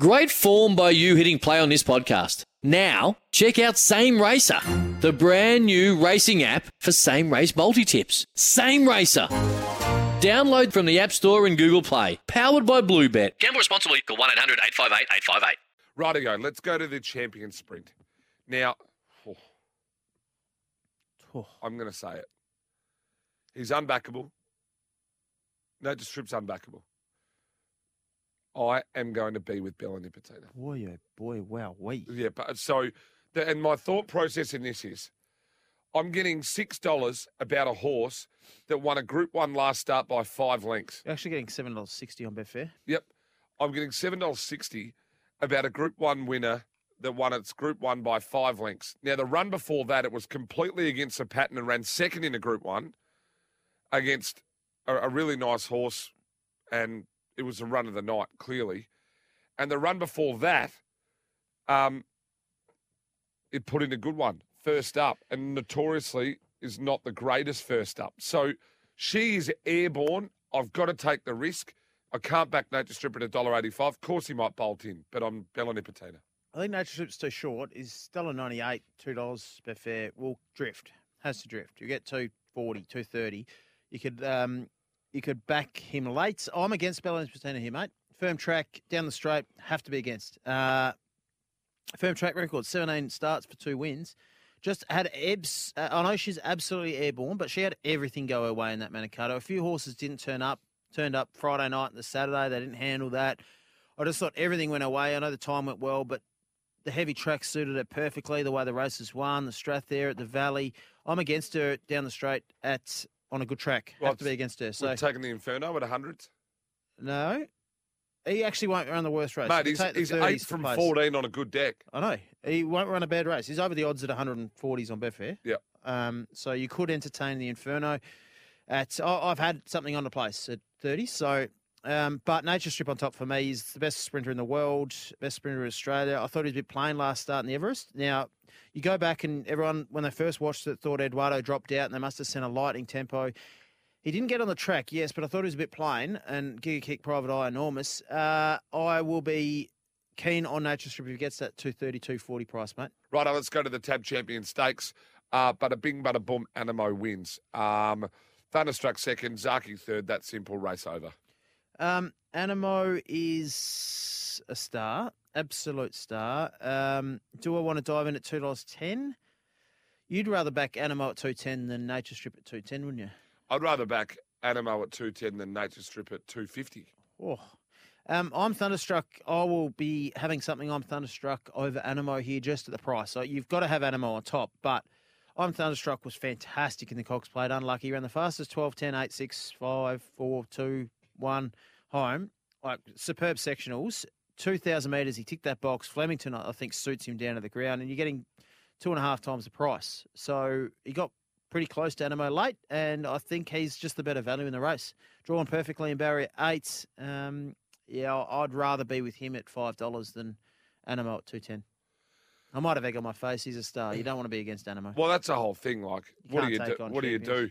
Great form by you hitting play on this podcast. Now, check out Same Racer, the brand new racing app for same race multi tips. Same Racer. Download from the App Store and Google Play. Powered by Bluebet. Gamble responsibly. Call 1 800 858 858. Righty-go, let's go to the champion sprint. Now, oh, Oh. I'm going to say it. He's unbackable. No, just Strip's unbackable. I am going to be with Bella Nipotina. Boy, oh boy, wow, we. Yeah, but so, the, and my thought process in this is, I'm getting six dollars about a horse that won a Group One last start by five lengths. You're actually getting seven dollars sixty on Betfair. Yep, I'm getting seven dollars sixty about a Group One winner that won its Group One by five lengths. Now the run before that, it was completely against the pattern and ran second in a Group One against a, a really nice horse, and it was the run of the night clearly. And the run before that, um, it put in a good one first up, and notoriously is not the greatest first up. So she is airborne. I've got to take the risk. I can't back Nature Strip at $1.85. Of course, he might bolt in, but I'm Bella Nipotina. I think Nature Strip's too short. Is dollar ninety eight, two dollars Betfair will drift. Has to drift. You get 240, 230. You could um you could back him late. I'm against Bella Nipotina here, mate. Firm track down the straight, have to be against. Uh firm track record, 17 starts for two wins. Just had ebbs. Uh, I know she's absolutely airborne, but she had everything go her way in that Manikato. A few horses didn't turn up. Turned up Friday night and the Saturday. They didn't handle that. I just thought everything went away. I know the time went well, but the heavy track suited her perfectly. The way the races won, the Strath there at the Valley. I'm against her down the straight at on a good track. Well, have to be against her. So We've the Inferno at 100. no, he actually won't run the worst race. Mate, he's, he's eight from. 14 on a good deck. I know he won't run a bad race. He's over the odds at 140s on Betfair. Yep. Um, so you could entertain the Inferno. At I- I've had something on the place at 30. So, um, but Nature Strip on top for me. He's the best sprinter in the world, best sprinter in Australia. I thought he was a bit plain last start in the Everest. Now you go back and everyone when they first watched it thought Eduardo dropped out and they must have sent a lightning tempo. He didn't get on the track, yes, but I thought he was a bit plain and Giga Kick Private Eye enormous. Uh, I will be keen on Nature Strip if he gets that 230, 240 price, mate. Right, let's go to the Tab Champion Stakes. Uh, but a bing, but a boom, Anamoe wins. Um, Thunderstruck second, Zaaki third. That simple race over. Um, Anamoe is a star, absolute star. Um, do I want to dive in at two dollars ten? You'd rather back Anamoe at two ten than Nature Strip at two ten, wouldn't you? I'd rather back Anamoe at 210 than Nature Strip at 250. Oh. Um, I'm thunderstruck. I will be having something. I'm thunderstruck over Anamoe here, just at the price. So you've got to have Anamoe on top. But I'm thunderstruck was fantastic in the Cox Plate. Unlucky, ran the fastest 12, 10, 8, 6, 5, 4, 2, 1 home. Like superb sectionals. 2,000 metres, he ticked that box. Flemington, I think, suits him down to the ground, and you're getting two and a half times the price. So he got pretty close to Anamoe late, and I think he's just the better value in the race. Drawn perfectly in barrier eight. Um, yeah, I'd rather be with him at five dollars than Anamoe at two ten. I might have egg on my face. He's a star. You don't want to be against Anamoe. Well, that's the whole thing. Like, You what do you do? What do you do?